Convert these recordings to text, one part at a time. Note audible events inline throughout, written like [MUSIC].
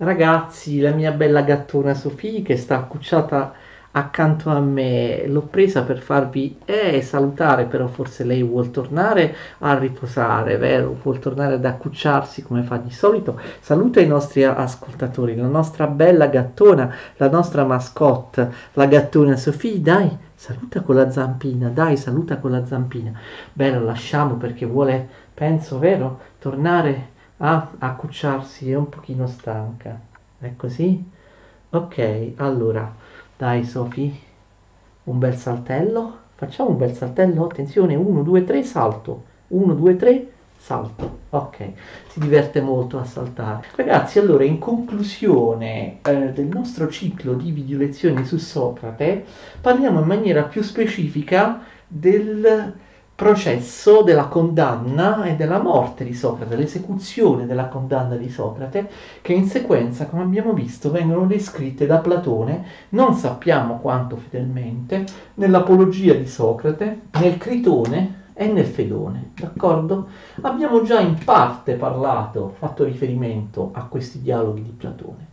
Ragazzi, la mia bella gattona Sofì che sta accucciata accanto a me, l'ho presa per farvi eh, salutare, però forse lei vuol tornare a riposare, vero? Vuol tornare ad accucciarsi come fa di solito. Saluta i nostri ascoltatori, la nostra bella gattona, la nostra mascotte, la gattona Sofì, dai, saluta con la zampina, dai, saluta con la zampina. Beh, lo lasciamo perché vuole, penso, vero? Tornare a accucciarsi, è un pochino stanca. È così? Ok, allora, dai Sofì, un bel saltello. Facciamo un bel saltello, attenzione, 1, 2, 3, salto. 1, 2, 3, salto. Ok, si diverte molto a saltare. Ragazzi, allora, in conclusione eh, del nostro ciclo di video lezioni su Socrate, parliamo in maniera più specifica del processo della condanna e della morte di Socrate, l'esecuzione della condanna di Socrate, che in sequenza, come abbiamo visto, vengono descritte da Platone, non sappiamo quanto fedelmente, nell'Apologia di Socrate, nel Critone e nel Fedone, d'accordo? Abbiamo già in parte parlato, fatto riferimento a questi dialoghi di Platone.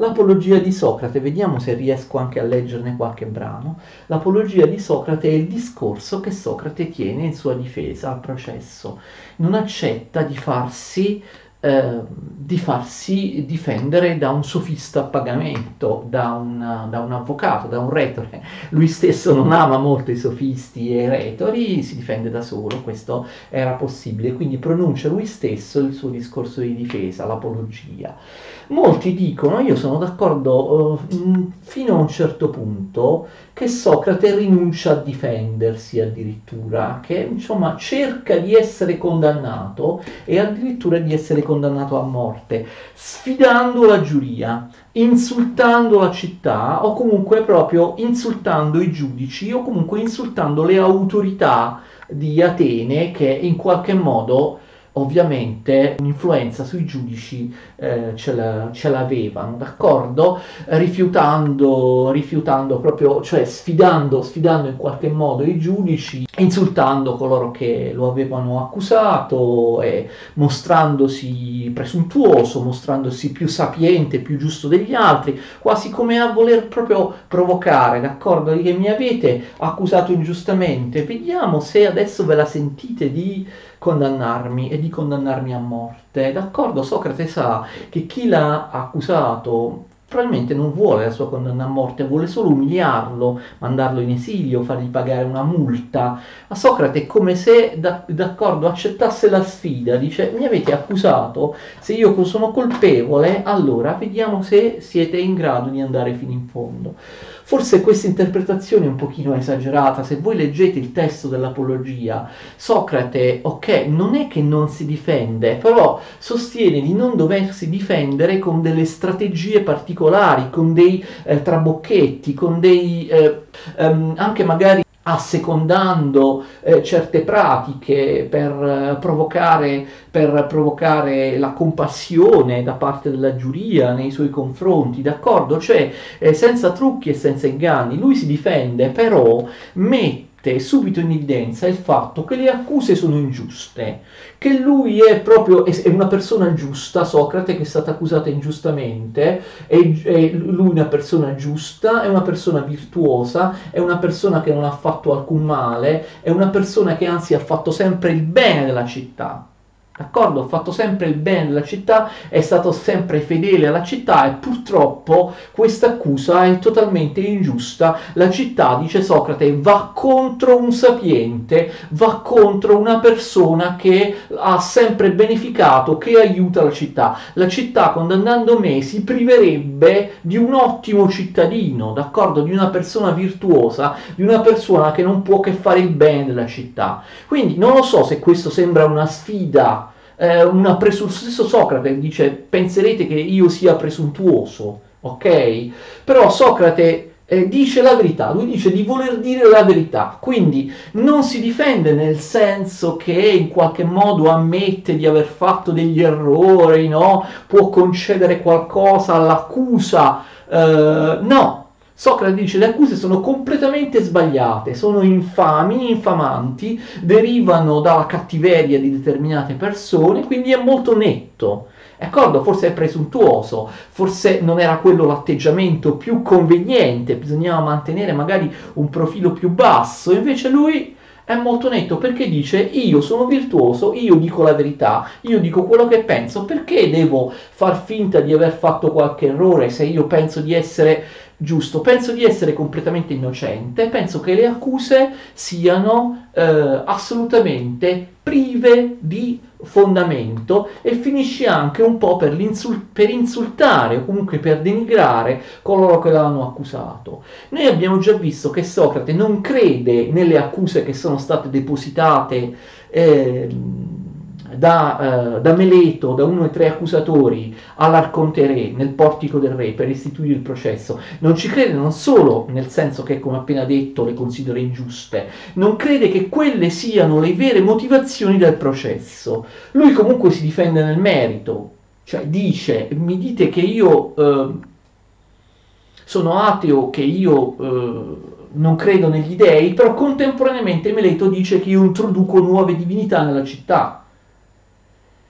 L'Apologia di Socrate, vediamo se riesco anche a leggerne qualche brano. L'Apologia di Socrate è il discorso che Socrate tiene in sua difesa al processo. Non accetta di farsi eh, di farsi difendere da un sofista a pagamento, da un, da un, avvocato, da un retore. Lui stesso non ama molto i sofisti e i retori, si difende da solo, questo era possibile, quindi pronuncia lui stesso il suo discorso di difesa, l'apologia. Molti dicono, io sono d'accordo uh, fino a un certo punto, che Socrate rinuncia a difendersi addirittura, che insomma cerca di essere condannato e addirittura di essere condannato a morte, sfidando la giuria, insultando la città o comunque proprio insultando i giudici o comunque insultando le autorità di Atene che in qualche modo ovviamente un'influenza sui giudici eh, ce, la, ce, l'avevano, d'accordo? Rifiutando, rifiutando proprio, cioè sfidando, sfidando in qualche modo i giudici, insultando coloro che lo avevano accusato e mostrandosi presuntuoso, mostrandosi più sapiente, più giusto degli altri, quasi come a voler proprio provocare, d'accordo? Che mi avete accusato ingiustamente, vediamo se adesso ve la sentite di condannarmi e di condannarmi a morte. D'accordo, Socrate sa che chi l'ha accusato probabilmente non vuole la sua condanna a morte, vuole solo umiliarlo, mandarlo in esilio, fargli pagare una multa. A Socrate è come se, da, d'accordo, accettasse la sfida, dice mi avete accusato, se io sono colpevole, allora vediamo se siete in grado di andare fino in fondo. Forse questa interpretazione è un pochino esagerata, se voi leggete il testo dell'Apologia, Socrate, ok, non è che non si difende, però sostiene di non doversi difendere con delle strategie particolari, con dei eh, trabocchetti, con dei eh, ehm, anche magari assecondando eh, certe pratiche per, eh, provocare, per provocare la compassione da parte della giuria nei suoi confronti, d'accordo? Cioè eh, senza trucchi e senza inganni. Lui si difende, però mette mette subito in evidenza il fatto che le accuse sono ingiuste, che lui è proprio è una persona giusta, Socrate che è stata accusata ingiustamente, è, è lui una persona giusta, è una persona virtuosa, è una persona che non ha fatto alcun male, è una persona che anzi ha fatto sempre il bene della città. D'accordo? Ha fatto sempre il bene della città, è stato sempre fedele alla città e purtroppo questa accusa è totalmente ingiusta. La città, dice Socrate, va contro un sapiente, va contro una persona che ha sempre beneficato, che aiuta la città. La città, condannando me, si priverebbe di un ottimo cittadino, d'accordo? Di una persona virtuosa, di una persona che non può che fare il bene della città. Quindi non lo so se questo sembra una sfida eh, una presun- stesso Socrate dice penserete che io sia presuntuoso, ok? Però Socrate eh, dice la verità, lui dice di voler dire la verità, quindi non si difende nel senso che in qualche modo ammette di aver fatto degli errori, no? Può concedere qualcosa all'accusa, eh, no, Socrate dice le accuse sono completamente sbagliate, sono infami, infamanti, derivano dalla cattiveria di determinate persone, quindi è molto netto. D'accordo? Forse è presuntuoso, forse non era quello l'atteggiamento più conveniente, bisognava mantenere magari un profilo più basso, invece lui è molto netto perché dice io sono virtuoso, io dico la verità, io dico quello che penso, perché devo far finta di aver fatto qualche errore se io penso di essere giusto? Penso di essere completamente innocente, penso che le accuse siano eh, assolutamente prive di fondamento e finisci anche un po' per, per, insultare o comunque per denigrare coloro che l'hanno accusato. Noi abbiamo già visto che Socrate non crede nelle accuse che sono state depositate. Eh, da, uh, da, Meleto, da uno dei tre accusatori, all'Arconte Re, nel portico del re, per istituire il processo, non ci crede non solo nel senso che, come appena detto, le considera ingiuste, non crede che quelle siano le vere motivazioni del processo. Lui comunque si difende nel merito, cioè dice, mi dite che io uh, sono ateo, che io... Uh, non credo negli dei, però contemporaneamente Meleto dice che io introduco nuove divinità nella città.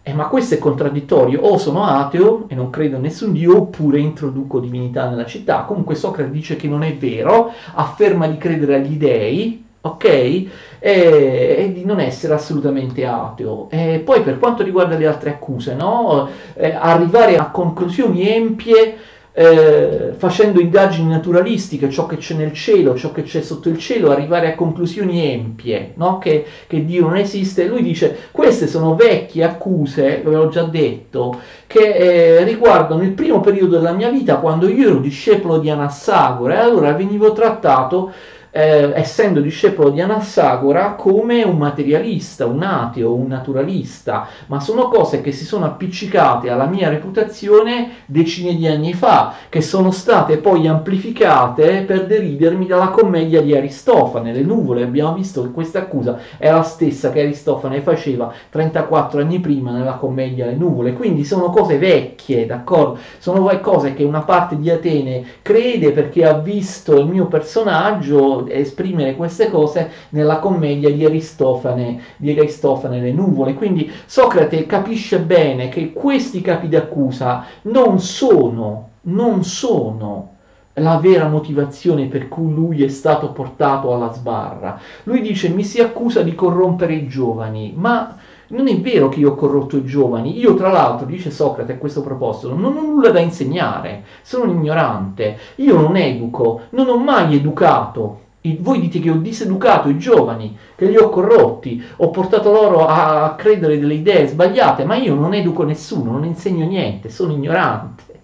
Eh, ma questo è contraddittorio, o sono ateo e non credo in nessun dio, oppure introduco divinità nella città. Comunque Socrate dice che non è vero, afferma di credere agli dei, ok? E, e di non essere assolutamente ateo. E poi per quanto riguarda le altre accuse, no? eh, arrivare a conclusioni empie eh, facendo indagini naturalistiche, ciò che c'è nel cielo, ciò che c'è sotto il cielo, arrivare a conclusioni empie, no? che, che, Dio non esiste. Lui dice, queste sono vecchie accuse, ve l'ho già detto, che eh, riguardano il primo periodo della mia vita, quando io ero discepolo di Anassagora, e allora venivo trattato eh, essendo discepolo di Anassagora come un materialista, un ateo, un naturalista, ma sono cose che si sono appiccicate alla mia reputazione decine di anni fa, che sono state poi amplificate per deridermi dalla commedia di Aristofane, le nuvole, abbiamo visto che questa accusa è la stessa che Aristofane faceva 34 anni prima nella commedia Le nuvole, quindi sono cose vecchie, d'accordo? Sono cose che una parte di Atene crede perché ha visto il mio personaggio esprimere queste cose nella commedia di Aristofane, di Aristofane Le nuvole. Quindi Socrate capisce bene che questi capi d'accusa non sono, non sono la vera motivazione per cui lui è stato portato alla sbarra. Lui dice mi si accusa di corrompere i giovani, ma non è vero che io ho corrotto i giovani, io tra l'altro, dice Socrate a questo proposito, non ho nulla da insegnare, sono un ignorante, io non educo, non ho mai educato voi dite che ho diseducato i giovani, che li ho corrotti, ho portato loro a credere delle idee sbagliate, ma io non educo nessuno, non insegno niente, sono ignorante.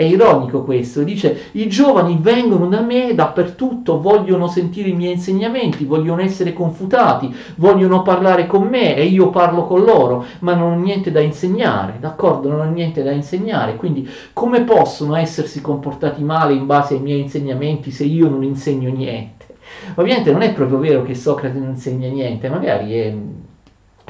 È ironico questo, dice i giovani vengono da me dappertutto, vogliono sentire i miei insegnamenti, vogliono essere confutati, vogliono parlare con me e io parlo con loro, ma non ho niente da insegnare, d'accordo? Non ho niente da insegnare, quindi come possono essersi comportati male in base ai miei insegnamenti se io non insegno niente? Ovviamente non è proprio vero che Socrate non insegna niente, magari è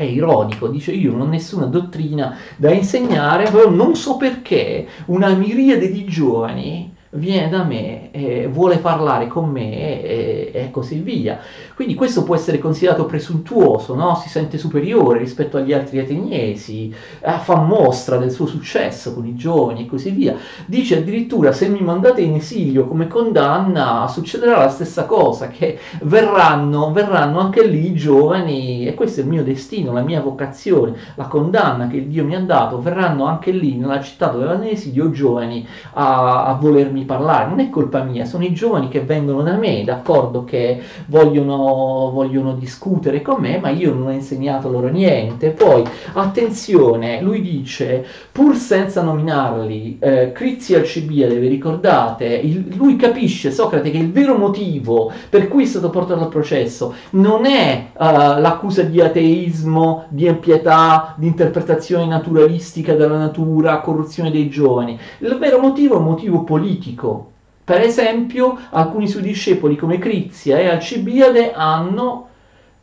è ironico, dice io non ho nessuna dottrina da insegnare, però non so perché una miriade di giovani viene da me, eh, vuole parlare con me e, e, così via. Quindi questo può essere considerato presuntuoso, no? si sente superiore rispetto agli altri ateniesi, eh, fa mostra del suo successo con i giovani e così via. Dice addirittura se mi mandate in esilio come condanna succederà la stessa cosa, che verranno, verranno anche lì i giovani e questo è il mio destino, la mia vocazione, la condanna che Dio mi ha dato, verranno anche lì nella città dove vanno in esilio giovani a, a volermi farmi parlare, non è colpa mia, sono i giovani che vengono da me, d'accordo, che vogliono, vogliono discutere con me, ma io non ho insegnato loro niente. Poi, attenzione, lui dice, pur senza nominarli, eh, Crizzi Alcibiade, vi ricordate, il, lui capisce, Socrate, che il vero motivo per cui è stato portato al processo non è uh, l'accusa di ateismo, di impietà, di interpretazione naturalistica della natura, corruzione dei giovani. Il vero motivo è un motivo politico politico. Per esempio, alcuni suoi discepoli come Crizia e Alcibiade hanno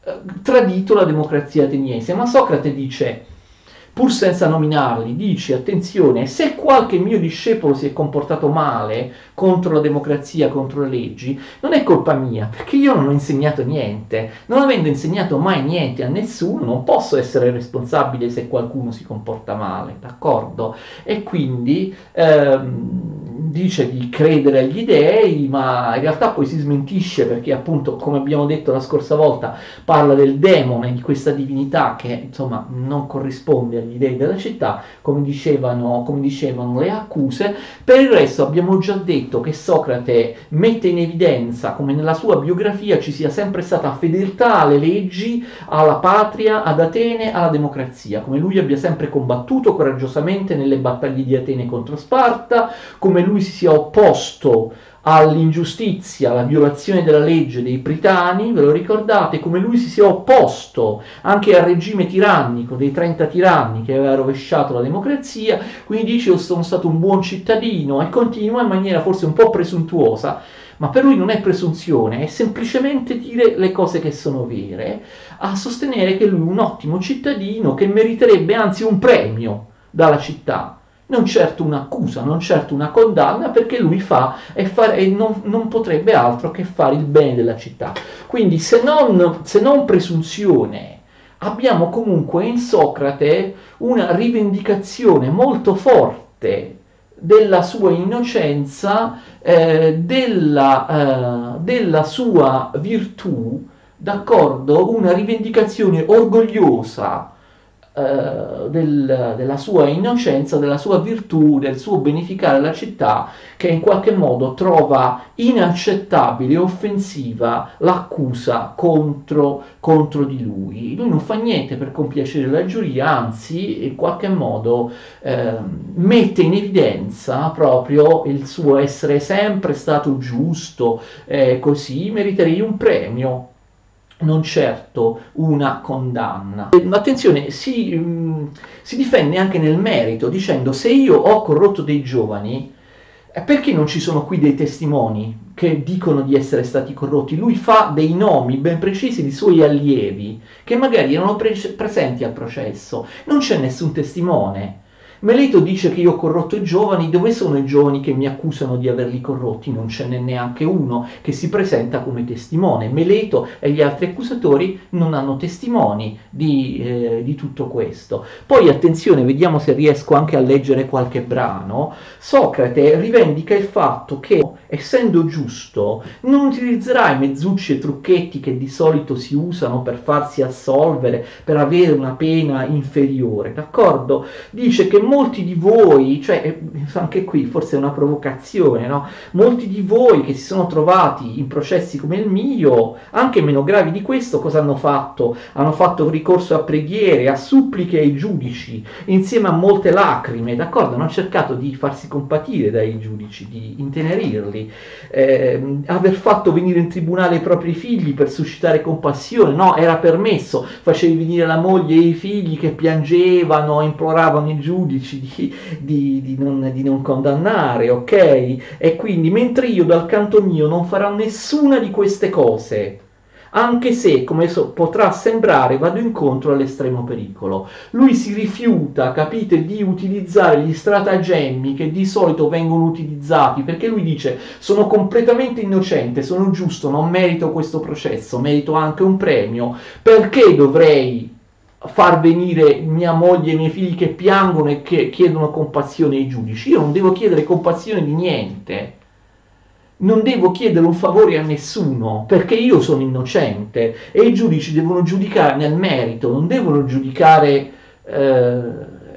eh, tradito la democrazia ateniese, ma Socrate dice pur senza nominarli, dice attenzione, se qualche mio discepolo si è comportato male contro la democrazia, contro le leggi, non è colpa mia, perché io non ho insegnato niente. Non avendo insegnato mai niente a nessuno, non posso essere responsabile se qualcuno si comporta male, d'accordo? E quindi ehm, dice di credere agli dei, ma in realtà poi si smentisce perché appunto, come abbiamo detto la scorsa volta, parla del demone, di questa divinità che insomma non corrisponde agli dei della città, come dicevano, come dicevano le accuse. Per il resto abbiamo già detto che Socrate mette in evidenza come nella sua biografia ci sia sempre stata fedeltà alle leggi, alla patria, ad Atene, alla democrazia, come lui abbia sempre combattuto coraggiosamente nelle battaglie di Atene contro Sparta, come lui si sia opposto all'ingiustizia, alla violazione della legge dei Pritani, ve lo ricordate, come lui si sia opposto anche al regime tirannico dei 30 tiranni che aveva rovesciato la democrazia, quindi dice io sono stato un buon cittadino e continua in maniera forse un po' presuntuosa, ma per lui non è presunzione, è semplicemente dire le cose che sono vere, a sostenere che lui è un ottimo cittadino che meriterebbe anzi un premio dalla città non certo un'accusa, non certo una condanna, perché lui fa e, fa, e non, non, potrebbe altro che fare il bene della città. Quindi se non, se non presunzione, abbiamo comunque in Socrate una rivendicazione molto forte della sua innocenza, eh, della, eh, della sua virtù, d'accordo? Una rivendicazione orgogliosa eh, del, della sua innocenza, della sua virtù, del suo beneficare la città, che in qualche modo trova inaccettabile e offensiva l'accusa contro, contro di lui. Lui non fa niente per compiacere la giuria, anzi in qualche modo eh, mette in evidenza proprio il suo essere sempre stato giusto, eh, così meriterei un premio non certo una condanna. Attenzione, si, mm, si, difende anche nel merito dicendo se io ho corrotto dei giovani, eh, perché non ci sono qui dei testimoni che dicono di essere stati corrotti? Lui fa dei nomi ben precisi di suoi allievi che magari erano pre- presenti al processo, non c'è nessun testimone. Meleto dice che io ho corrotto i giovani, dove sono i giovani che mi accusano di averli corrotti? Non ce n'è neanche uno che si presenta come testimone. Meleto e gli altri accusatori non hanno testimoni di, eh, di tutto questo. Poi attenzione, vediamo se riesco anche a leggere qualche brano. Socrate rivendica il fatto che essendo giusto, non utilizzerà i mezzucci e trucchetti che di solito si usano per farsi assolvere, per avere una pena inferiore, d'accordo? Dice che molti di voi, cioè eh, anche qui forse è una provocazione, no? Molti di voi che si sono trovati in processi come il mio, anche meno gravi di questo, cosa hanno fatto? Hanno fatto ricorso a preghiere, a suppliche ai giudici, insieme a molte lacrime, d'accordo? Hanno cercato di farsi compatire dai giudici, di intenerirli, eh, aver fatto venire in tribunale i propri figli per suscitare compassione, no? Era permesso, facevi venire la moglie e i figli che piangevano, imploravano i giudici, giudici di, di, di, non, di non condannare, ok? E quindi mentre io dal canto mio non farò nessuna di queste cose, anche se, come so, potrà sembrare, vado incontro all'estremo pericolo. Lui si rifiuta, capite, di utilizzare gli stratagemmi che di solito vengono utilizzati, perché lui dice sono completamente innocente, sono giusto, non merito questo processo, merito anche un premio, perché dovrei far venire mia moglie e i miei figli che piangono e che chiedono compassione ai giudici. Io non devo chiedere compassione di niente. Non devo chiedere un favore a nessuno perché io sono innocente e i giudici devono giudicare nel merito, non devono giudicare, eh,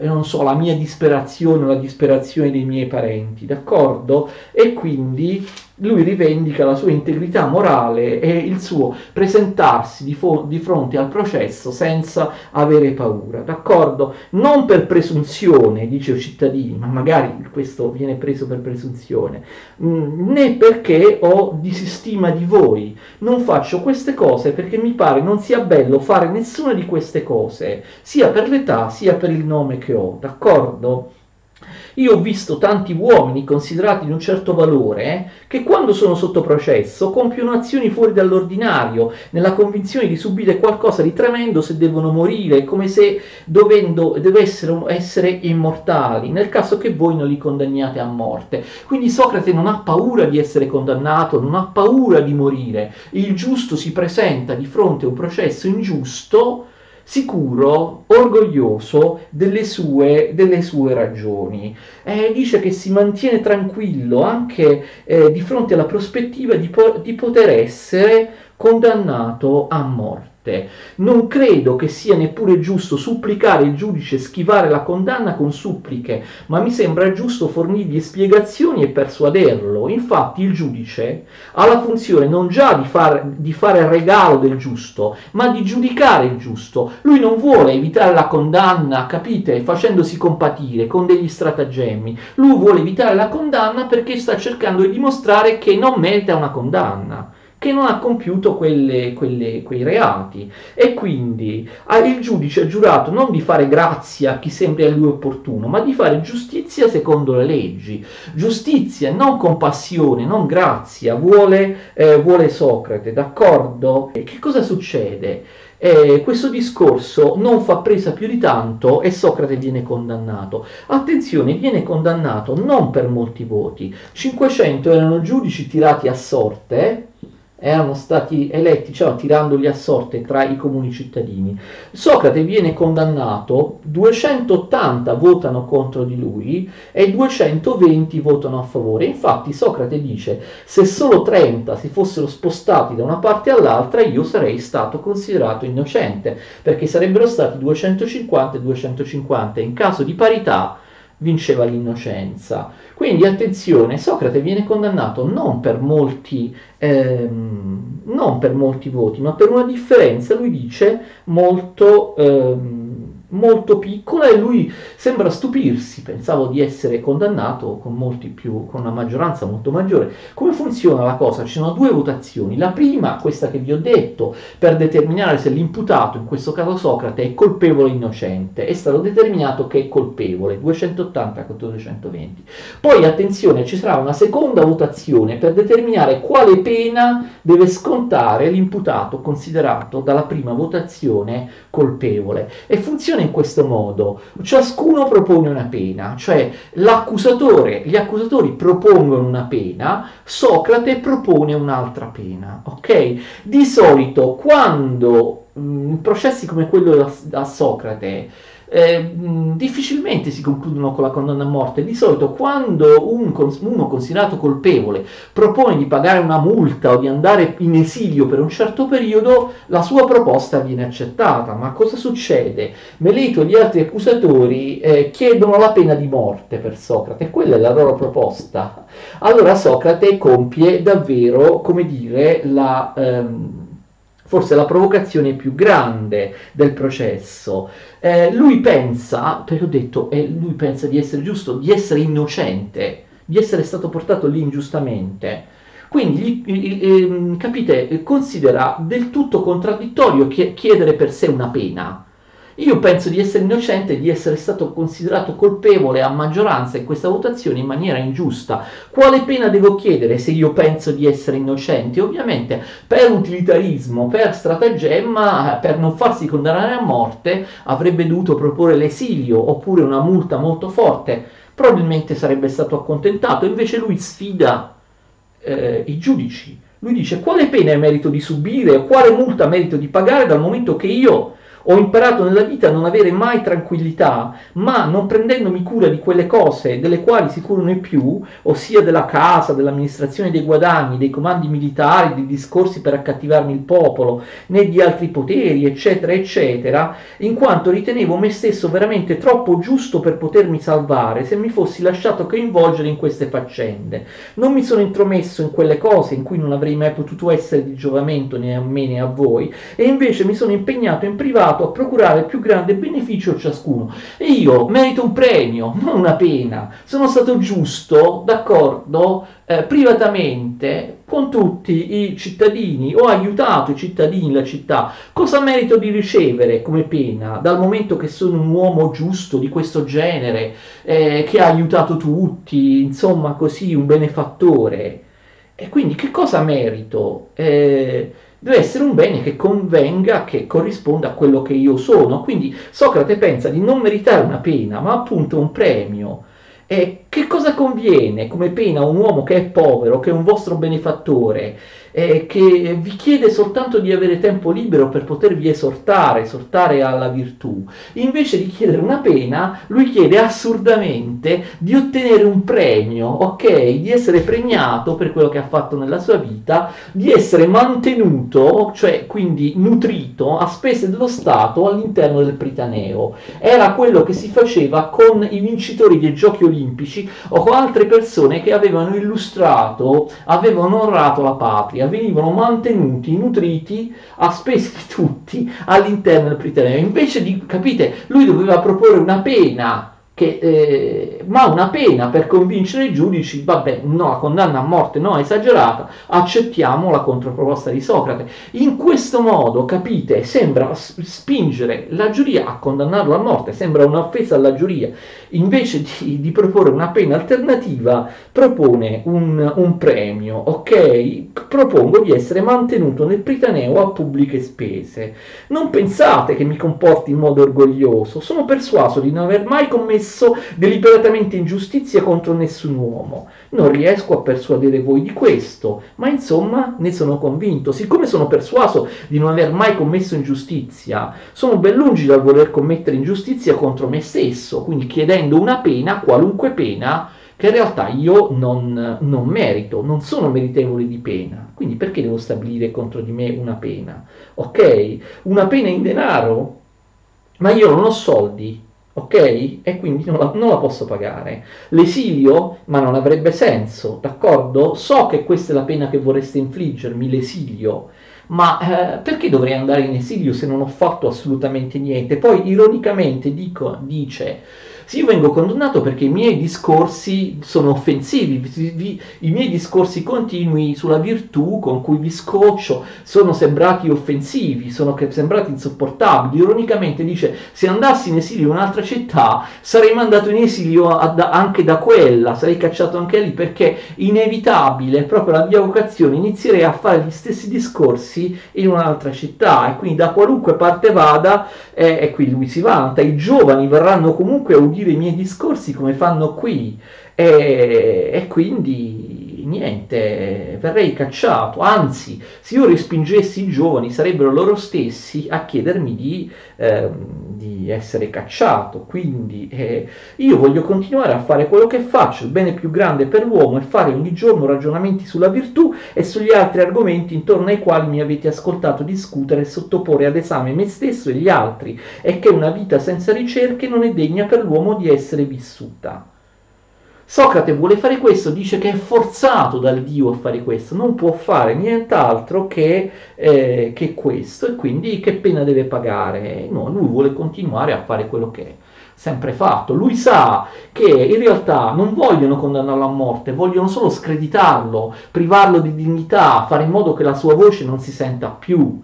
non so, la mia disperazione o la disperazione dei miei parenti, d'accordo? E quindi lui rivendica la sua integrità morale e il suo presentarsi di, fo- di, fronte al processo senza avere paura, d'accordo? Non per presunzione, dice i cittadini, ma magari questo viene preso per presunzione, mm, né perché ho disistima di voi. Non faccio queste cose perché mi pare non sia bello fare nessuna di queste cose, sia per l'età sia per il nome che ho, d'accordo? Io ho visto tanti uomini considerati di un certo valore eh, che quando sono sotto processo compiono azioni fuori dall'ordinario, nella convinzione di subire qualcosa di tremendo se devono morire, come se dovendo, dovessero essere immortali, nel caso che voi non li condanniate a morte. Quindi Socrate non ha paura di essere condannato, non ha paura di morire. Il giusto si presenta di fronte a un processo ingiusto sicuro, orgoglioso delle sue, delle sue ragioni. Eh, dice che si mantiene tranquillo anche eh, di fronte alla prospettiva di, po- di poter essere condannato a morte morte. Non credo che sia neppure giusto supplicare il giudice schivare la condanna con suppliche, ma mi sembra giusto fornirgli spiegazioni e persuaderlo. Infatti il giudice ha la funzione non già di, far, di fare regalo del giusto, ma di giudicare il giusto. Lui non vuole evitare la condanna, capite, facendosi compatire con degli stratagemmi. Lui vuole evitare la condanna perché sta cercando di dimostrare che non merita una condanna che non ha compiuto quelle, quelle, quei reati e quindi il giudice ha giurato non di fare grazia a chi sembra a lui opportuno, ma di fare giustizia secondo le leggi. Giustizia, non compassione, non grazia, vuole, eh, vuole Socrate, d'accordo? E che cosa succede? Eh, questo discorso non fa presa più di tanto e Socrate viene condannato. Attenzione, viene condannato non per molti voti. 500 erano giudici tirati a sorte erano stati eletti, cioè tirandoli a sorte tra i comuni cittadini. Socrate viene condannato, 280 votano contro di lui e 220 votano a favore. Infatti Socrate dice, se solo 30 si fossero spostati da una parte all'altra, io sarei stato considerato innocente, perché sarebbero stati 250 e 250. In caso di parità, vinceva l'innocenza. Quindi attenzione, Socrate viene condannato non per molti, ehm, non per molti voti, ma per una differenza, lui dice, molto... Ehm, molto piccola e lui sembra stupirsi, pensavo di essere condannato con, molti più, con una maggioranza molto maggiore. Come funziona la cosa? Ci sono due votazioni, la prima, questa che vi ho detto, per determinare se l'imputato, in questo caso Socrate, è colpevole o innocente, è stato determinato che è colpevole, 280 contro 220. Poi attenzione, ci sarà una seconda votazione per determinare quale pena deve scontare l'imputato considerato dalla prima votazione colpevole. E funziona funziona in questo modo. Ciascuno propone una pena, cioè l'accusatore, gli accusatori propongono una pena, Socrate propone un'altra pena, ok? Di solito quando mh, processi come quello da, da Socrate eh, difficilmente si concludono con la condanna a morte. Di solito quando un, uno considerato colpevole propone di pagare una multa o di andare in esilio per un certo periodo, la sua proposta viene accettata. Ma cosa succede? Meleto e gli altri accusatori eh, chiedono la pena di morte per Socrate, quella è la loro proposta. Allora Socrate compie davvero, come dire, la... Ehm, forse la provocazione più grande del processo. Eh, lui pensa, perché ho detto, eh, lui pensa di essere giusto, di essere innocente, di essere stato portato lì ingiustamente. Quindi, eh, capite, considera del tutto contraddittorio chiedere per sé una pena io penso di essere innocente di essere stato considerato colpevole a maggioranza in questa votazione in maniera ingiusta. Quale pena devo chiedere se io penso di essere innocente? Ovviamente per utilitarismo, per stratagemma, per non farsi condannare a morte, avrebbe dovuto proporre l'esilio oppure una multa molto forte. Probabilmente sarebbe stato accontentato, invece lui sfida eh, i giudici. Lui dice quale pena merito di subire quale multa merito di pagare dal momento che io ho imparato nella vita a non avere mai tranquillità, ma non prendendomi cura di quelle cose delle quali si curano i più, ossia della casa, dell'amministrazione dei guadagni, dei comandi militari, dei discorsi per accattivarmi il popolo, né di altri poteri, eccetera, eccetera, in quanto ritenevo me stesso veramente troppo giusto per potermi salvare se mi fossi lasciato coinvolgere in queste faccende. Non mi sono intromesso in quelle cose in cui non avrei mai potuto essere di giovamento né a me né a voi, e invece mi sono impegnato in privato portato a procurare più grande beneficio a ciascuno. E io merito un premio, non una pena. Sono stato giusto, d'accordo, eh, privatamente con tutti i cittadini, ho aiutato i cittadini, la città. Cosa merito di ricevere come pena dal momento che sono un uomo giusto di questo genere, eh, che ha aiutato tutti, insomma così, un benefattore? E quindi che cosa merito? Eh, deve essere un bene che convenga, che corrisponda a quello che io sono. Quindi Socrate pensa di non meritare una pena, ma appunto un premio. E che cosa conviene come pena a un uomo che è povero, che è un vostro benefattore, eh, che vi chiede soltanto di avere tempo libero per potervi esortare, esortare alla virtù. Invece di chiedere una pena, lui chiede assurdamente di ottenere un premio, ok? Di essere premiato per quello che ha fatto nella sua vita, di essere mantenuto, cioè quindi nutrito a spese dello Stato all'interno del Pritaneo. Era quello che si faceva con i vincitori dei giochi olimpici o con altre persone che avevano illustrato, avevano onorato la patria Italia venivano mantenuti, nutriti a spese di tutti all'interno del Pritaneo. Invece di, capite, lui doveva proporre una pena che, eh, ma una pena per convincere i giudici, vabbè, no, la condanna a morte no, esagerata, accettiamo la controproposta di Socrate. In questo modo, capite, sembra spingere la giuria a condannarlo a morte, sembra un'offesa alla giuria, invece di, di proporre una pena alternativa, propone un, un, premio, ok? Propongo di essere mantenuto nel pritaneo a pubbliche spese. Non pensate che mi comporti in modo orgoglioso, sono persuaso di non aver mai commesso commesso deliberatamente ingiustizia contro nessun uomo. Non riesco a persuadere voi di questo, ma insomma ne sono convinto. Siccome sono persuaso di non aver mai commesso ingiustizia, sono ben lungi dal voler commettere ingiustizia contro me stesso, quindi chiedendo una pena, qualunque pena, che in realtà io non, non, merito, non sono meritevole di pena. Quindi perché devo stabilire contro di me una pena? Ok? Una pena in denaro? Ma io non ho soldi, ok? E quindi non la, non la, posso pagare. L'esilio, ma non avrebbe senso, d'accordo? So che questa è la pena che vorreste infliggermi, l'esilio, ma eh, perché dovrei andare in esilio se non ho fatto assolutamente niente? Poi, ironicamente, dico, dice sì, io vengo condannato perché i miei discorsi sono offensivi, i miei discorsi continui sulla virtù con cui vi scoccio sono sembrati offensivi, sono sembrati insopportabili. Ironicamente dice, se andassi in esilio in un'altra città sarei mandato in esilio anche da quella, sarei cacciato anche lì perché inevitabile, proprio la mia vocazione, inizierei a fare gli stessi discorsi in un'altra città e quindi da qualunque parte vada, eh, e qui lui si vanta, i giovani verranno comunque a seguire i miei discorsi come fanno qui e, e quindi niente, verrei cacciato, anzi se io respingessi i giovani sarebbero loro stessi a chiedermi di, eh, di essere cacciato, quindi eh, io voglio continuare a fare quello che faccio, il bene più grande per l'uomo è fare ogni giorno ragionamenti sulla virtù e sugli altri argomenti intorno ai quali mi avete ascoltato discutere e sottoporre ad esame me stesso e gli altri e che una vita senza ricerche non è degna per l'uomo di essere vissuta. Socrate vuole fare questo, dice che è forzato dal Dio a fare questo, non può fare nient'altro che, eh, che questo e quindi che pena deve pagare? No, lui vuole continuare a fare quello che è sempre fatto. Lui sa che in realtà non vogliono condannarlo a morte, vogliono solo screditarlo, privarlo di dignità, fare in modo che la sua voce non si senta più,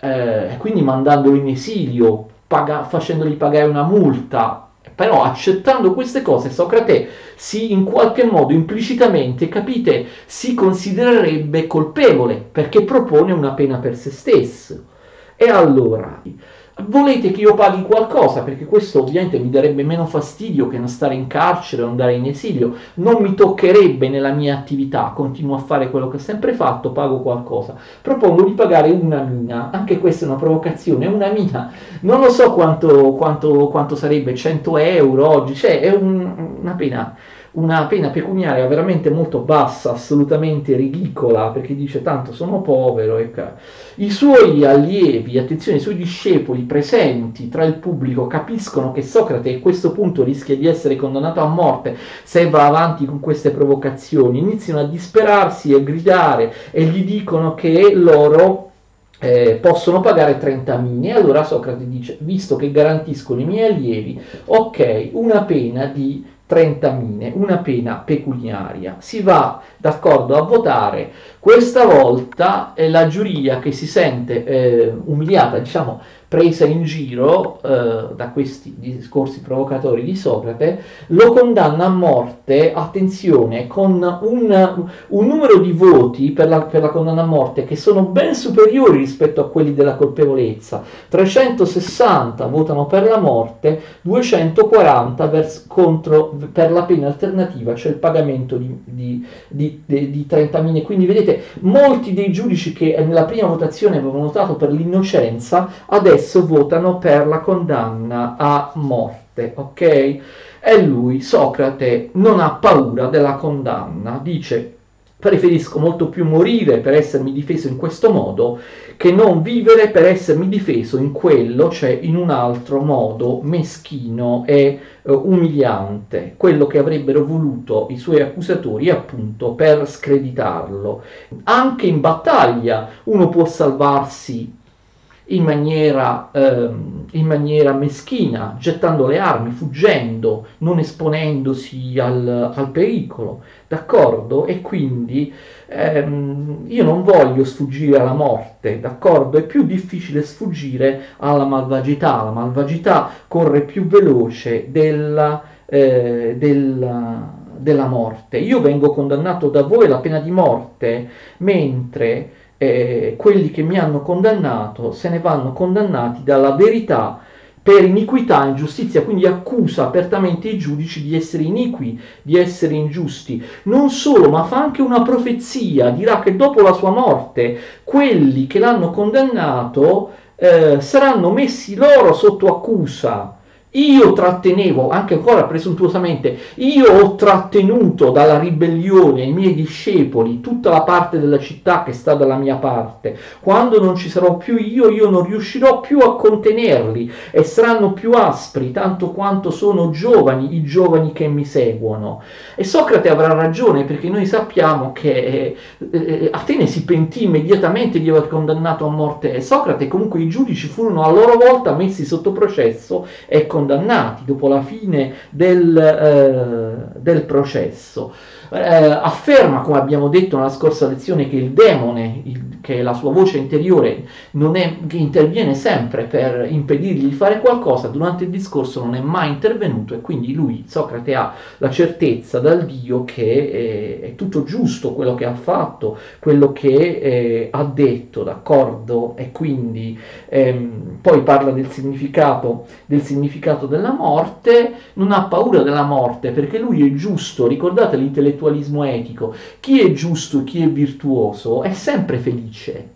eh, quindi mandandolo in esilio, paga- facendogli pagare una multa, però accettando queste cose Socrate si in qualche modo implicitamente, capite, si considererebbe colpevole perché propone una pena per se stesso. E allora, volete che io paghi qualcosa, perché questo ovviamente mi darebbe meno fastidio che non stare in carcere o andare in esilio, non mi toccherebbe nella mia attività, continuo a fare quello che ho sempre fatto, pago qualcosa. Propongo di pagare una mina, anche questa è una provocazione, una mina, non lo so quanto, quanto, quanto sarebbe, 100 euro oggi, cioè è un, una pena una pena pecuniaria veramente molto bassa, assolutamente ridicola, perché dice tanto sono povero. E... I suoi allievi, attenzione, i suoi discepoli presenti tra il pubblico capiscono che Socrate a questo punto rischia di essere condannato a morte se va avanti con queste provocazioni, iniziano a disperarsi e a gridare e gli dicono che loro eh, possono pagare 30 mine. Allora Socrate dice, visto che garantiscono i miei allievi, ok, una pena di 30 mine, una pena pecuniaria. Si va d'accordo a votare. Questa volta la giuria che si sente eh, umiliata, diciamo, presa in giro eh, da questi discorsi provocatori di Socrate, lo condanna a morte, attenzione, con un, un numero di voti per la, per la, condanna a morte che sono ben superiori rispetto a quelli della colpevolezza. 360 votano per la morte, 240 vers- contro, per la pena alternativa, cioè il pagamento di, di, di, di, di 30.000. Quindi vedete, molti dei giudici che nella prima votazione avevano votato per l'innocenza, adesso adesso votano per la condanna a morte, ok? E lui, Socrate, non ha paura della condanna, dice preferisco molto più morire per essermi difeso in questo modo che non vivere per essermi difeso in quello, cioè in un altro modo meschino e uh, umiliante, quello che avrebbero voluto i suoi accusatori appunto per screditarlo. Anche in battaglia uno può salvarsi in maniera, ehm, in maniera meschina, gettando le armi, fuggendo, non esponendosi al, al pericolo, d'accordo? E quindi ehm, io non voglio sfuggire alla morte, d'accordo? È più difficile sfuggire alla malvagità, la malvagità corre più veloce della, eh, della, della morte. Io vengo condannato da voi alla pena di morte, mentre eh, quelli che mi hanno condannato se ne vanno condannati dalla verità per iniquità e ingiustizia, quindi accusa apertamente i giudici di essere iniqui, di essere ingiusti. Non solo, ma fa anche una profezia, dirà che dopo la sua morte quelli che l'hanno condannato eh, saranno messi loro sotto accusa io trattenevo, anche ancora presuntuosamente, io ho trattenuto dalla ribellione i miei discepoli, tutta la parte della città che sta dalla mia parte. Quando non ci sarò più io, io non riuscirò più a contenerli e saranno più aspri, tanto quanto sono giovani i giovani che mi seguono. E Socrate avrà ragione perché noi sappiamo che eh, eh Atene si pentì immediatamente di aver condannato a morte Socrate, comunque i giudici furono a loro volta messi sotto processo e condannati condannati dopo la fine del, eh, del processo. Eh, afferma, come abbiamo detto nella scorsa lezione, che il demone, il, che la sua voce interiore, è, che interviene sempre per impedirgli di fare qualcosa, durante il discorso non è mai intervenuto e quindi lui, Socrate, ha la certezza dal Dio che è, è tutto giusto quello che ha fatto, quello che eh, ha detto, d'accordo? E quindi ehm, poi parla del significato, del significato della morte, non ha paura della morte perché lui è giusto, ricordate l'intellettualismo etico, chi è giusto, chi è virtuoso è sempre felice,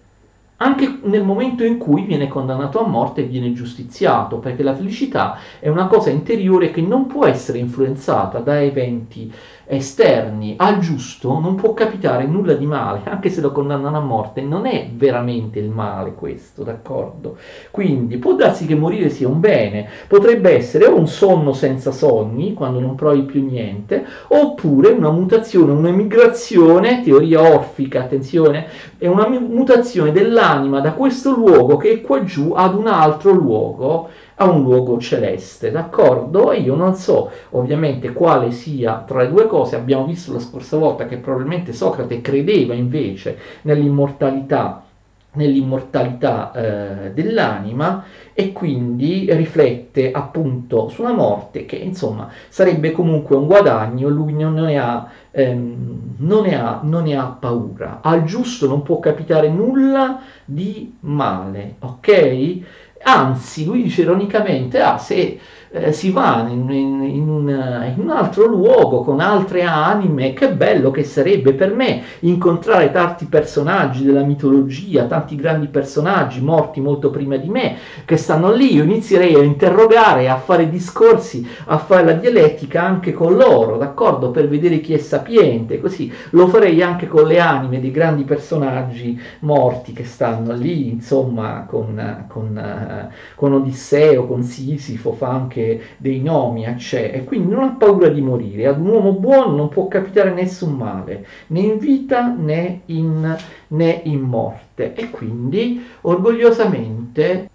anche nel momento in cui viene condannato a morte e viene giustiziato, perché la felicità è una cosa interiore che non può essere influenzata da eventi esterni al giusto non può capitare nulla di male, anche se lo condannano a morte, non è veramente il male questo, d'accordo? Quindi può darsi che morire sia un bene, potrebbe essere un sonno senza sogni, quando non provi più niente, oppure una mutazione, un'emigrazione, teoria orfica, attenzione, è una mutazione dell'anima da questo luogo che è qua giù ad un altro luogo a un luogo celeste, d'accordo? E io non so ovviamente quale sia tra le due cose, abbiamo visto la scorsa volta che probabilmente Socrate credeva invece nell'immortalità nell'immortalità eh, dell'anima e quindi riflette appunto sulla morte che insomma sarebbe comunque un guadagno. Lui non ne ha, ehm, non ne ha, non ne ha paura. Al giusto non può capitare nulla di male ok Anzi, lui dice ironicamente, ah, se eh, si va in, in, in, un, in, un, altro luogo con altre anime, che bello che sarebbe per me incontrare tanti personaggi della mitologia, tanti grandi personaggi morti molto prima di me, che stanno lì, io inizierei a interrogare, a fare discorsi, a fare la dialettica anche con loro, d'accordo? Per vedere chi è sapiente, così. Lo farei anche con le anime dei grandi personaggi morti che stanno lì, insomma, con, con, con Odisseo, con Sisifo, fa anche anche dei nomi a c'è e quindi non ha paura di morire. Ad un uomo buono non può capitare nessun male, né in vita né in, né in morte. E quindi orgogliosamente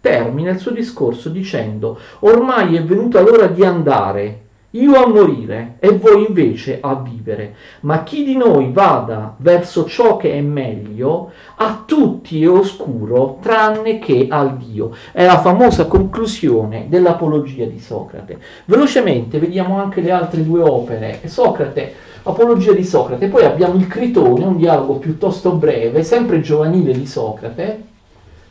termina il suo discorso dicendo ormai è venuta l'ora di andare io a morire e voi invece a vivere. Ma chi di noi vada verso ciò che è meglio, a tutti è oscuro tranne che al Dio. È la famosa conclusione dell'Apologia di Socrate. Velocemente vediamo anche le altre due opere. Socrate, Apologia di Socrate, poi abbiamo il Critone, un dialogo piuttosto breve, sempre giovanile di Socrate,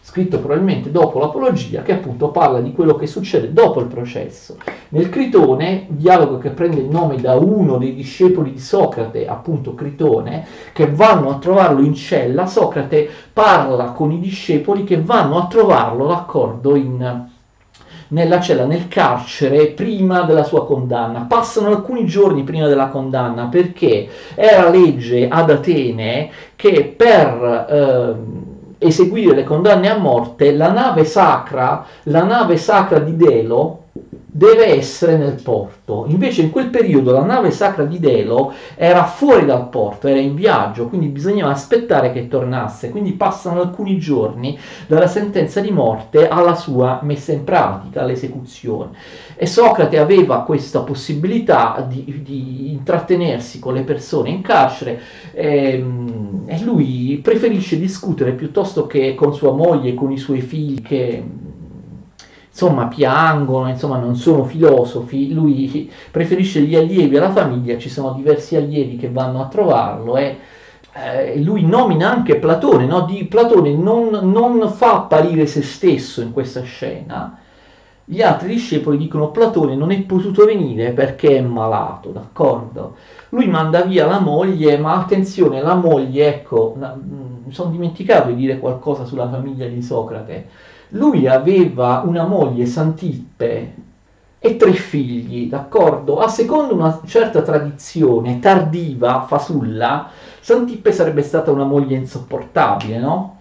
scritto probabilmente dopo l'Apologia, che appunto parla di quello che succede dopo il processo. Nel Critone, dialogo che prende il nome da uno dei discepoli di Socrate, appunto Critone, che vanno a trovarlo in cella, Socrate parla con i discepoli che vanno a trovarlo, d'accordo, in, nella cella, nel carcere, prima della sua condanna. Passano alcuni giorni prima della condanna perché era legge ad Atene che per... Eh, eseguire le condanne a morte, la nave sacra, la nave sacra di Delo, deve essere nel porto. Invece in quel periodo la nave sacra di Delo era fuori dal porto, era in viaggio, quindi bisognava aspettare che tornasse. Quindi passano alcuni giorni dalla sentenza di morte alla sua messa in pratica, all'esecuzione. E Socrate aveva questa possibilità di, di intrattenersi con le persone in carcere ehm, e lui preferisce discutere piuttosto che con sua moglie, con i suoi figli che insomma piangono, insomma non sono filosofi, lui preferisce gli allievi alla famiglia, ci sono diversi allievi che vanno a trovarlo e eh, lui nomina anche Platone, no? di Platone non, non fa apparire se stesso in questa scena, gli altri discepoli dicono Platone non è potuto venire perché è malato, d'accordo? Lui manda via la moglie, ma attenzione, la moglie, ecco, mi sono dimenticato di dire qualcosa sulla famiglia di Socrate. Lui aveva una moglie Santippe e tre figli, d'accordo? A secondo una certa tradizione tardiva, fasulla, Santippe sarebbe stata una moglie insopportabile, no?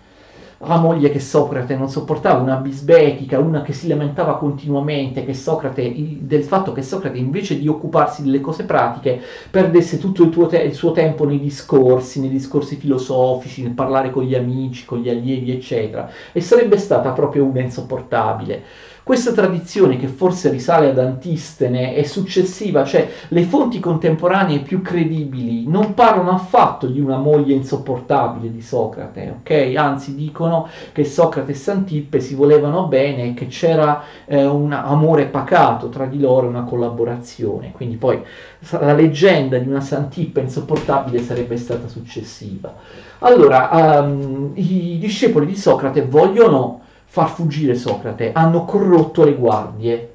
La moglie che Socrate non sopportava, una bisbetica, una che si lamentava continuamente Socrate, del fatto che Socrate invece di occuparsi delle cose pratiche perdesse tutto il, te- il, suo tempo nei discorsi, nei discorsi filosofici, nel parlare con gli amici, con gli allievi, eccetera, e sarebbe stata proprio una insopportabile. Questa tradizione, che forse risale ad Antistene, è successiva, cioè le fonti contemporanee più credibili non parlano affatto di una moglie insopportabile di Socrate, ok? Anzi dicono che Socrate e Santippe si volevano bene e che c'era eh, un amore pacato tra di loro, una collaborazione. Quindi poi la leggenda di una Santippe insopportabile sarebbe stata successiva. Allora, um, i discepoli di Socrate vogliono far fuggire Socrate, hanno corrotto le guardie.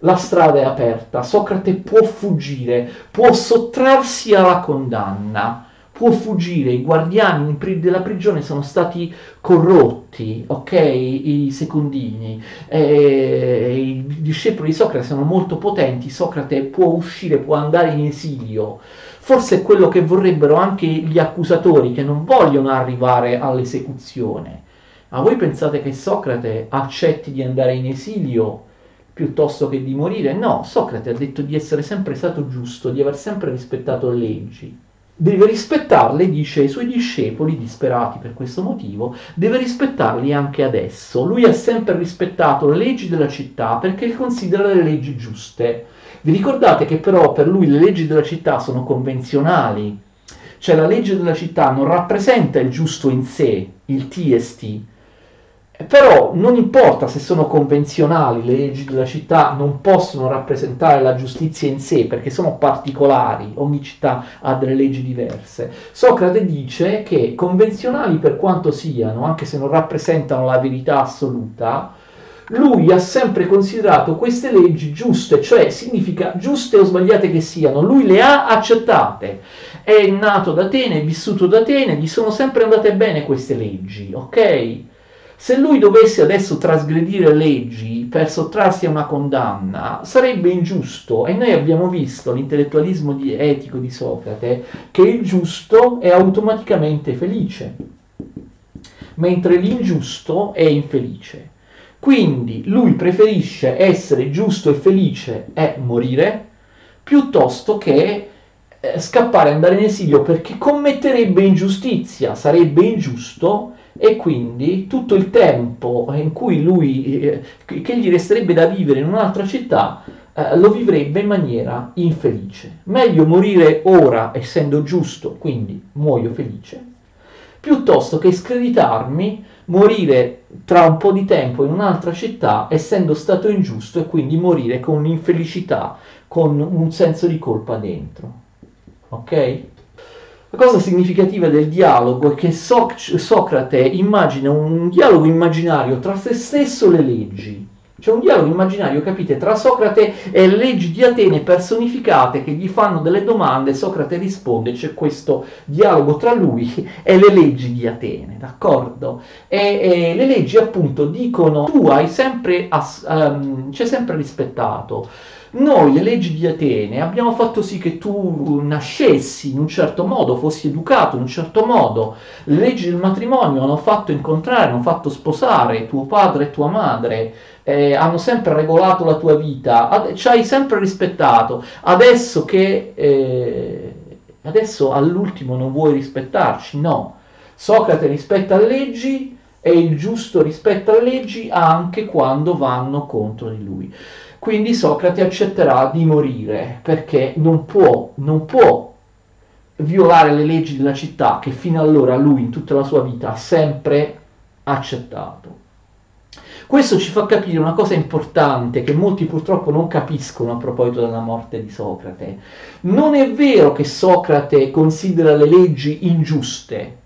La strada è aperta, Socrate può fuggire, può sottrarsi alla condanna, può fuggire, i guardiani della prigione sono stati corrotti, ok? I secondini, eh, i discepoli di Socrate sono molto potenti, Socrate può uscire, può andare in esilio. Forse è quello che vorrebbero anche gli accusatori che non vogliono arrivare all'esecuzione ma voi pensate che Socrate accetti di andare in esilio piuttosto che di morire? No, Socrate ha detto di essere sempre stato giusto, di aver sempre rispettato le leggi. Deve rispettarle, dice ai suoi discepoli, disperati per questo motivo, deve rispettarli anche adesso. Lui ha sempre rispettato le leggi della città perché le considera le leggi giuste. Vi ricordate che però per lui le leggi della città sono convenzionali, cioè la legge della città non rappresenta il giusto in sé, il TST, però non importa se sono convenzionali, le leggi della città non possono rappresentare la giustizia in sé perché sono particolari, ogni città ha delle leggi diverse. Socrate dice che convenzionali per quanto siano, anche se non rappresentano la verità assoluta, lui ha sempre considerato queste leggi giuste, cioè significa giuste o sbagliate che siano, lui le ha accettate. È nato ad Atene, è vissuto ad Atene, gli sono sempre andate bene queste leggi, ok? Se lui dovesse adesso trasgredire leggi per sottrarsi a una condanna, sarebbe ingiusto e noi abbiamo visto l'intellettualismo di, etico di Socrate che il giusto è automaticamente felice, mentre l'ingiusto è infelice. Quindi lui preferisce essere giusto e felice e morire piuttosto che eh, scappare e andare in esilio perché commetterebbe ingiustizia, sarebbe ingiusto e quindi tutto il tempo in cui lui, eh, che gli resterebbe da vivere in un'altra città, eh, lo vivrebbe in maniera infelice. Meglio morire ora essendo giusto, quindi muoio felice, piuttosto che screditarmi, morire tra un po' di tempo in un'altra città essendo stato ingiusto e quindi morire con infelicità, con un senso di colpa dentro. Ok? La cosa significativa del dialogo è che Soc- Socrate immagina un dialogo immaginario tra se stesso e le leggi. C'è un dialogo immaginario, capite, tra Socrate e le leggi di Atene personificate che gli fanno delle domande, Socrate risponde, c'è questo dialogo tra lui e le leggi di Atene, d'accordo? E, e le leggi appunto dicono, tu hai sempre, um, c'è sempre rispettato. Noi, le leggi di Atene, abbiamo fatto sì che tu nascessi in un certo modo, fossi educato in un certo modo. Le leggi del matrimonio hanno fatto incontrare, hanno fatto sposare tuo padre e tua madre eh, hanno sempre regolato la tua vita, ad, ci hai sempre rispettato, adesso che eh, adesso all'ultimo non vuoi rispettarci, no. Socrate rispetta le leggi e il giusto rispetta le leggi anche quando vanno contro di lui. Quindi Socrate accetterà di morire perché non può, non può violare le leggi della città che fino allora lui in tutta la sua vita ha sempre accettato. Questo ci fa capire una cosa importante che molti purtroppo non capiscono a proposito della morte di Socrate. Non è vero che Socrate considera le leggi ingiuste.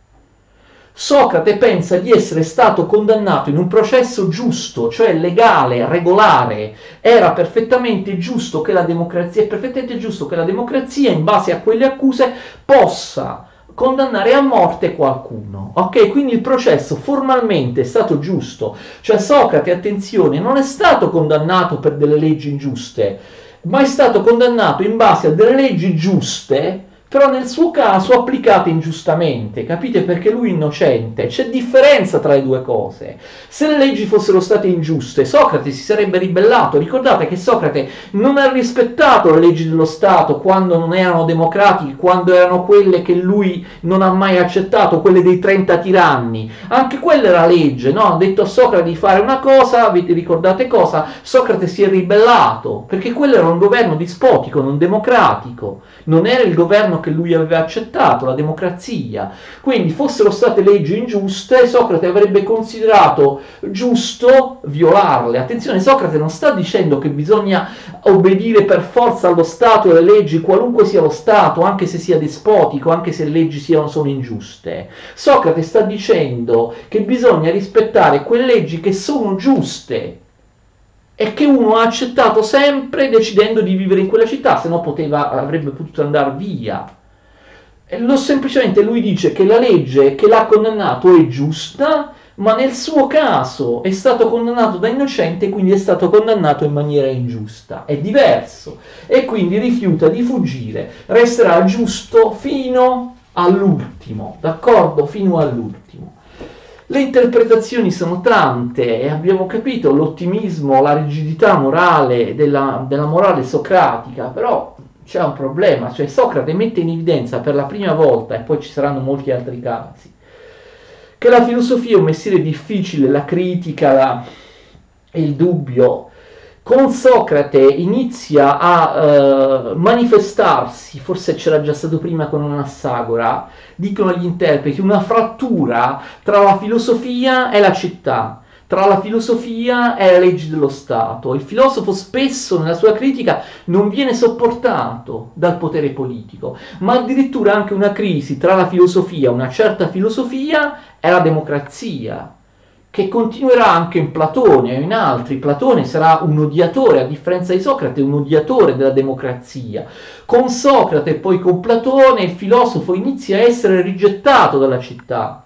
Socrate pensa di essere stato condannato in un processo giusto, cioè legale, regolare. Era perfettamente giusto che la democrazia, è perfettamente giusto che la democrazia, in base a quelle accuse, possa condannare a morte qualcuno. Ok, quindi il processo formalmente è stato giusto, cioè Socrate, attenzione, non è stato condannato per delle leggi ingiuste, ma è stato condannato in base a delle leggi giuste però nel suo caso applicate ingiustamente, capite perché lui è innocente, c'è differenza tra le due cose. Se le leggi fossero state ingiuste, Socrate si sarebbe ribellato, ricordate che Socrate non ha rispettato le leggi dello Stato quando non erano democratiche, quando erano quelle che lui non ha mai accettato, quelle dei 30 tiranni, anche quella era legge, no? Ha detto a Socrate di fare una cosa, vi ricordate cosa? Socrate si è ribellato, perché quello era un governo dispotico, non democratico, non era il governo che lui aveva accettato, la democrazia. Quindi fossero state leggi ingiuste, Socrate avrebbe considerato giusto violarle. Attenzione, Socrate non sta dicendo che bisogna obbedire per forza allo Stato e alle leggi, qualunque sia lo Stato, anche se sia despotico, anche se le leggi siano, sono ingiuste. Socrate sta dicendo che bisogna rispettare quelle leggi che sono giuste e che uno ha accettato sempre decidendo di vivere in quella città, se no poteva, avrebbe potuto andare via. E lo, semplicemente lui dice che la legge che l'ha condannato è giusta, ma nel suo caso è stato condannato da innocente, quindi è stato condannato in maniera ingiusta. È diverso e quindi rifiuta di fuggire, resterà giusto fino all'ultimo, d'accordo? Fino all'ultimo. Le interpretazioni sono tante e abbiamo capito l'ottimismo, la rigidità morale della, della morale socratica, però c'è un problema, cioè Socrate mette in evidenza per la prima volta, e poi ci saranno molti altri casi, che la filosofia è un mestiere difficile, la critica, la, il dubbio, con Socrate inizia a uh, manifestarsi, forse c'era già stato prima con Anassagora, dicono gli interpreti, una frattura tra la filosofia e la città, tra la filosofia e le leggi dello Stato. Il filosofo spesso nella sua critica non viene sopportato dal potere politico, ma addirittura anche una crisi tra la filosofia, una certa filosofia e la democrazia che continuerà anche in Platone e in altri. Platone sarà un odiatore, a differenza di Socrate, un odiatore della democrazia. Con Socrate e poi con Platone il filosofo inizia a essere rigettato dalla città.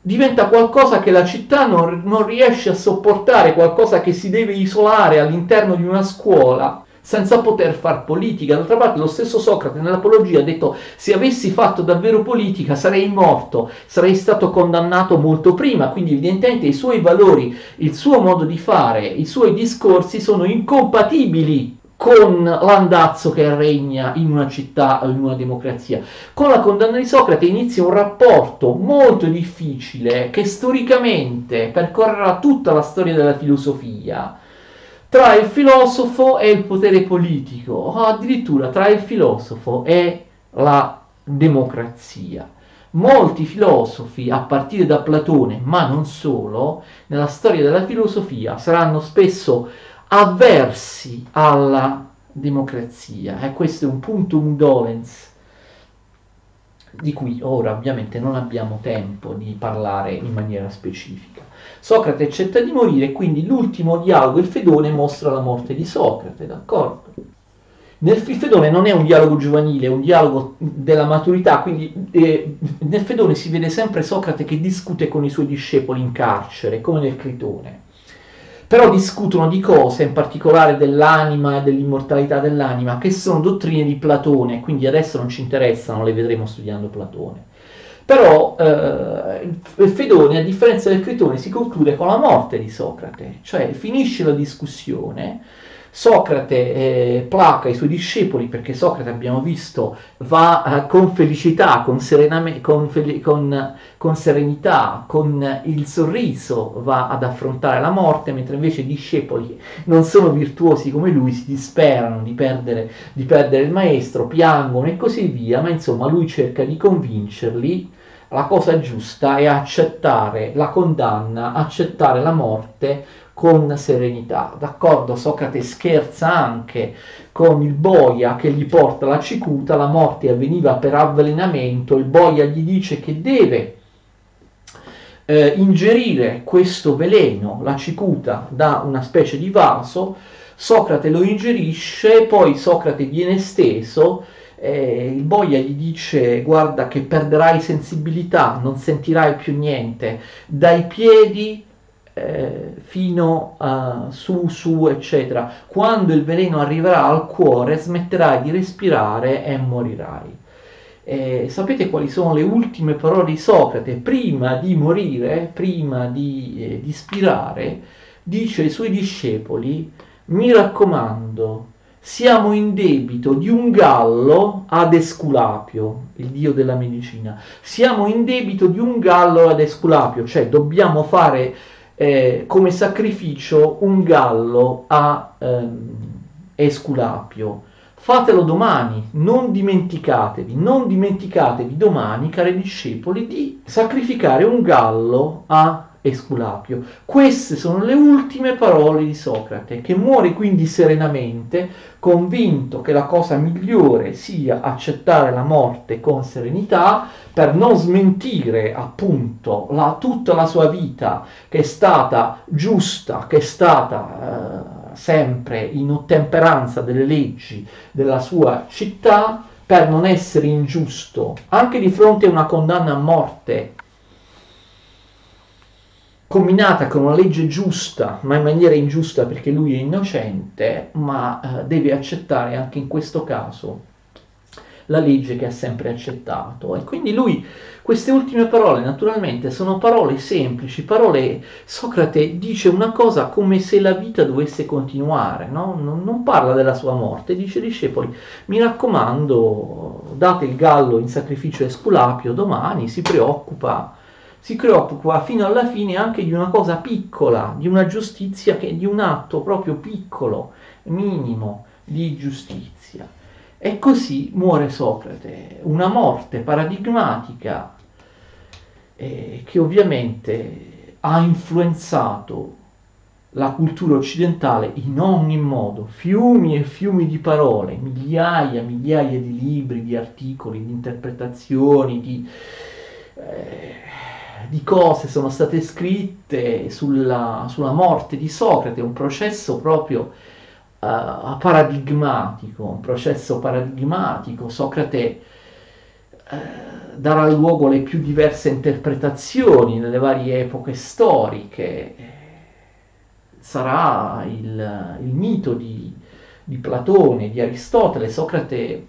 Diventa qualcosa che la città non, non riesce a sopportare, qualcosa che si deve isolare all'interno di una scuola senza poter far politica. D'altra parte lo stesso Socrate nell'Apologia ha detto se avessi fatto davvero politica sarei morto, sarei stato condannato molto prima, quindi evidentemente i suoi valori, il suo modo di fare, i suoi discorsi sono incompatibili con l'andazzo che regna in una città o in una democrazia. Con la condanna di Socrate inizia un rapporto molto difficile che storicamente percorrerà tutta la storia della filosofia tra il filosofo e il potere politico, o addirittura tra il filosofo e la democrazia. Molti filosofi, a partire da Platone, ma non solo, nella storia della filosofia saranno spesso avversi alla democrazia e questo è un punto dolens di cui ora ovviamente non abbiamo tempo di parlare in maniera specifica. Socrate accetta di morire, quindi l'ultimo dialogo, il Fedone, mostra la morte di Socrate, d'accordo? Nel Fedone non è un dialogo giovanile, è un dialogo della maturità, quindi eh, nel Fedone si vede sempre Socrate che discute con i suoi discepoli in carcere, come nel Critone però discutono di cose, in particolare dell'anima e dell'immortalità dell'anima, che sono dottrine di Platone, quindi adesso non ci interessano, le vedremo studiando Platone. Però eh, Fedone, a differenza del Critone, si conclude con la morte di Socrate, cioè finisce la discussione Socrate eh, placa i suoi discepoli perché Socrate, abbiamo visto, va eh, con felicità, con, serename, con, con, con, serenità, con il sorriso, va ad affrontare la morte, mentre invece i discepoli non sono virtuosi come lui, si disperano di perdere, di perdere il maestro, piangono e così via, ma insomma lui cerca di convincerli la cosa giusta è accettare la condanna, accettare la morte con serenità. D'accordo, Socrate scherza anche con il boia che gli porta la cicuta, la morte avveniva per avvelenamento, il boia gli dice che deve eh, ingerire questo veleno, la cicuta, da una specie di vaso, Socrate lo ingerisce, poi Socrate viene steso, eh, il boia gli dice guarda che perderai sensibilità, non sentirai più niente, dai piedi fino a su, su, eccetera. Quando il veleno arriverà al cuore, smetterai di respirare e morirai. Eh, sapete quali sono le ultime parole di Socrate? Prima di morire, prima di, eh, di spirare, dice ai suoi discepoli, mi raccomando, siamo in debito di un gallo ad Esculapio, il dio della medicina. Siamo in debito di un gallo ad Esculapio, cioè dobbiamo fare eh, come sacrificio un gallo a ehm, Esculapio. Fatelo domani, non dimenticatevi, non dimenticatevi domani, cari discepoli, di sacrificare un gallo a Esculapio. Queste sono le ultime parole di Socrate, che muore quindi serenamente, convinto che la cosa migliore sia accettare la morte con serenità, per non smentire appunto la, tutta la sua vita che è stata giusta, che è stata eh, sempre in ottemperanza delle leggi della sua città, per non essere ingiusto, anche di fronte a una condanna a morte combinata con una legge giusta, ma in maniera ingiusta perché lui è innocente, ma eh, deve accettare anche in questo caso la legge che ha sempre accettato. E quindi lui, queste ultime parole, naturalmente, sono parole semplici, parole, Socrate dice una cosa come se la vita dovesse continuare, no? non, non parla della sua morte, dice ai discepoli, mi raccomando, date il gallo in sacrificio a Esculapio domani, si preoccupa si preoccupa fino alla fine anche di una cosa piccola, di una giustizia, che, di un atto proprio piccolo, minimo di giustizia. E così muore Socrate, una morte paradigmatica eh, che ovviamente ha influenzato la cultura occidentale in ogni modo, fiumi e fiumi di parole, migliaia e migliaia di libri, di articoli, di interpretazioni, di... Eh, di cose sono state scritte sulla, sulla morte di Socrate, un processo proprio uh, paradigmatico, un processo paradigmatico. Socrate uh, darà luogo alle più diverse interpretazioni nelle varie epoche storiche. Sarà il, il mito di, di Platone, di Aristotele, Socrate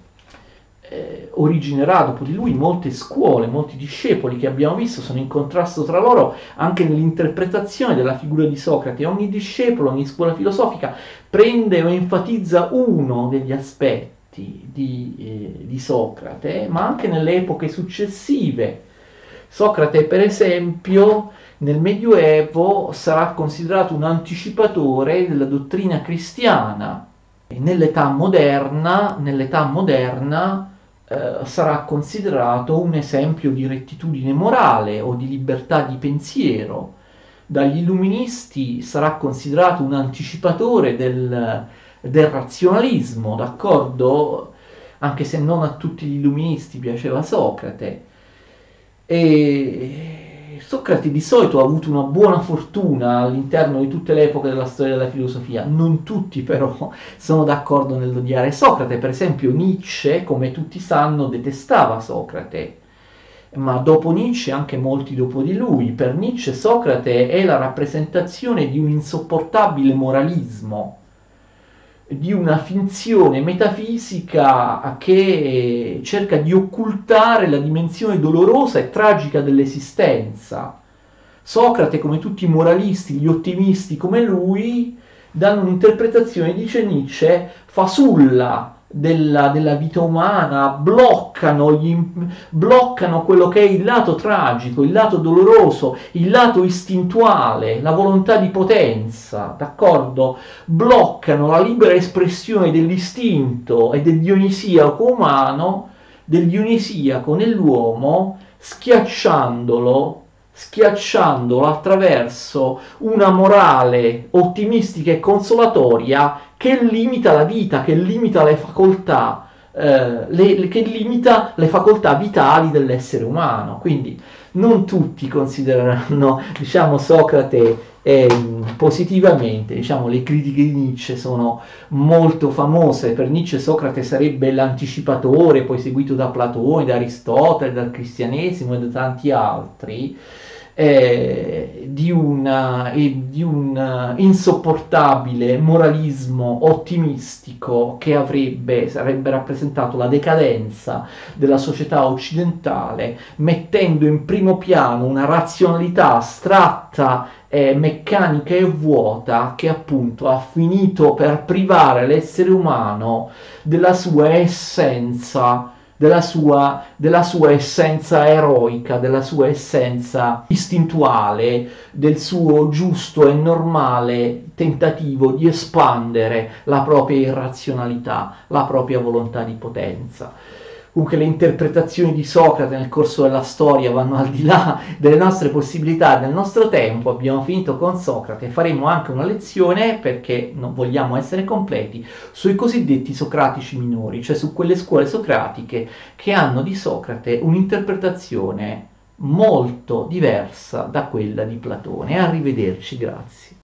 eh, originerà dopo di lui molte scuole, molti discepoli che abbiamo visto sono in contrasto tra loro anche nell'interpretazione della figura di Socrate. Ogni discepolo, ogni scuola filosofica prende o enfatizza uno degli aspetti di, eh, di Socrate, ma anche nelle epoche successive. Socrate, per esempio, nel Medioevo sarà considerato un anticipatore della dottrina cristiana. E nell'età moderna, nell'età moderna eh, sarà considerato un esempio di rettitudine morale o di libertà di pensiero. Dagli illuministi sarà considerato un anticipatore del, del razionalismo, d'accordo? Anche se non a tutti gli illuministi piaceva Socrate. E Socrate di solito ha avuto una buona fortuna all'interno di tutte le epoche della storia della filosofia, non tutti però [LAUGHS] sono d'accordo nell'odiare Socrate, per esempio Nietzsche, come tutti sanno, detestava Socrate, ma dopo Nietzsche anche molti dopo di lui, per Nietzsche Socrate è la rappresentazione di un insopportabile moralismo, di una finzione metafisica che cerca di occultare la dimensione dolorosa e tragica dell'esistenza. Socrate, come tutti i moralisti, gli ottimisti come lui, danno un'interpretazione, dice Nietzsche, fasulla della, della vita umana, bloccano, gli, bloccano quello che è il lato tragico, il lato doloroso, il lato istintuale, la volontà di potenza, d'accordo? Bloccano la libera espressione dell'istinto e del dionisiaco umano, del dionisiaco nell'uomo, schiacciandolo schiacciandolo attraverso una morale ottimistica e consolatoria che limita la vita, che limita le facoltà, eh, le, che limita le facoltà vitali dell'essere umano. Quindi non tutti considereranno, [LAUGHS] diciamo, Socrate eh, positivamente, diciamo, le critiche di Nietzsche sono molto famose, per Nietzsche Socrate sarebbe l'anticipatore, poi seguito da Platone, da Aristotele, dal cristianesimo e da tanti altri eh, di, una, eh, di, un insopportabile moralismo ottimistico che avrebbe, sarebbe rappresentato la decadenza della società occidentale, mettendo in primo piano una razionalità astratta eh, meccanica e vuota che appunto ha finito per privare l'essere umano della sua essenza della sua, della sua essenza eroica, della sua essenza istintuale, del suo giusto e normale tentativo di espandere la propria irrazionalità, la propria volontà di potenza comunque le interpretazioni di Socrate nel corso della storia vanno al di là delle nostre possibilità, del nostro tempo. Abbiamo finito con Socrate, faremo anche una lezione, perché non vogliamo essere completi, sui cosiddetti socratici minori, cioè su quelle scuole socratiche che hanno di Socrate un'interpretazione molto diversa da quella di Platone. Arrivederci, grazie.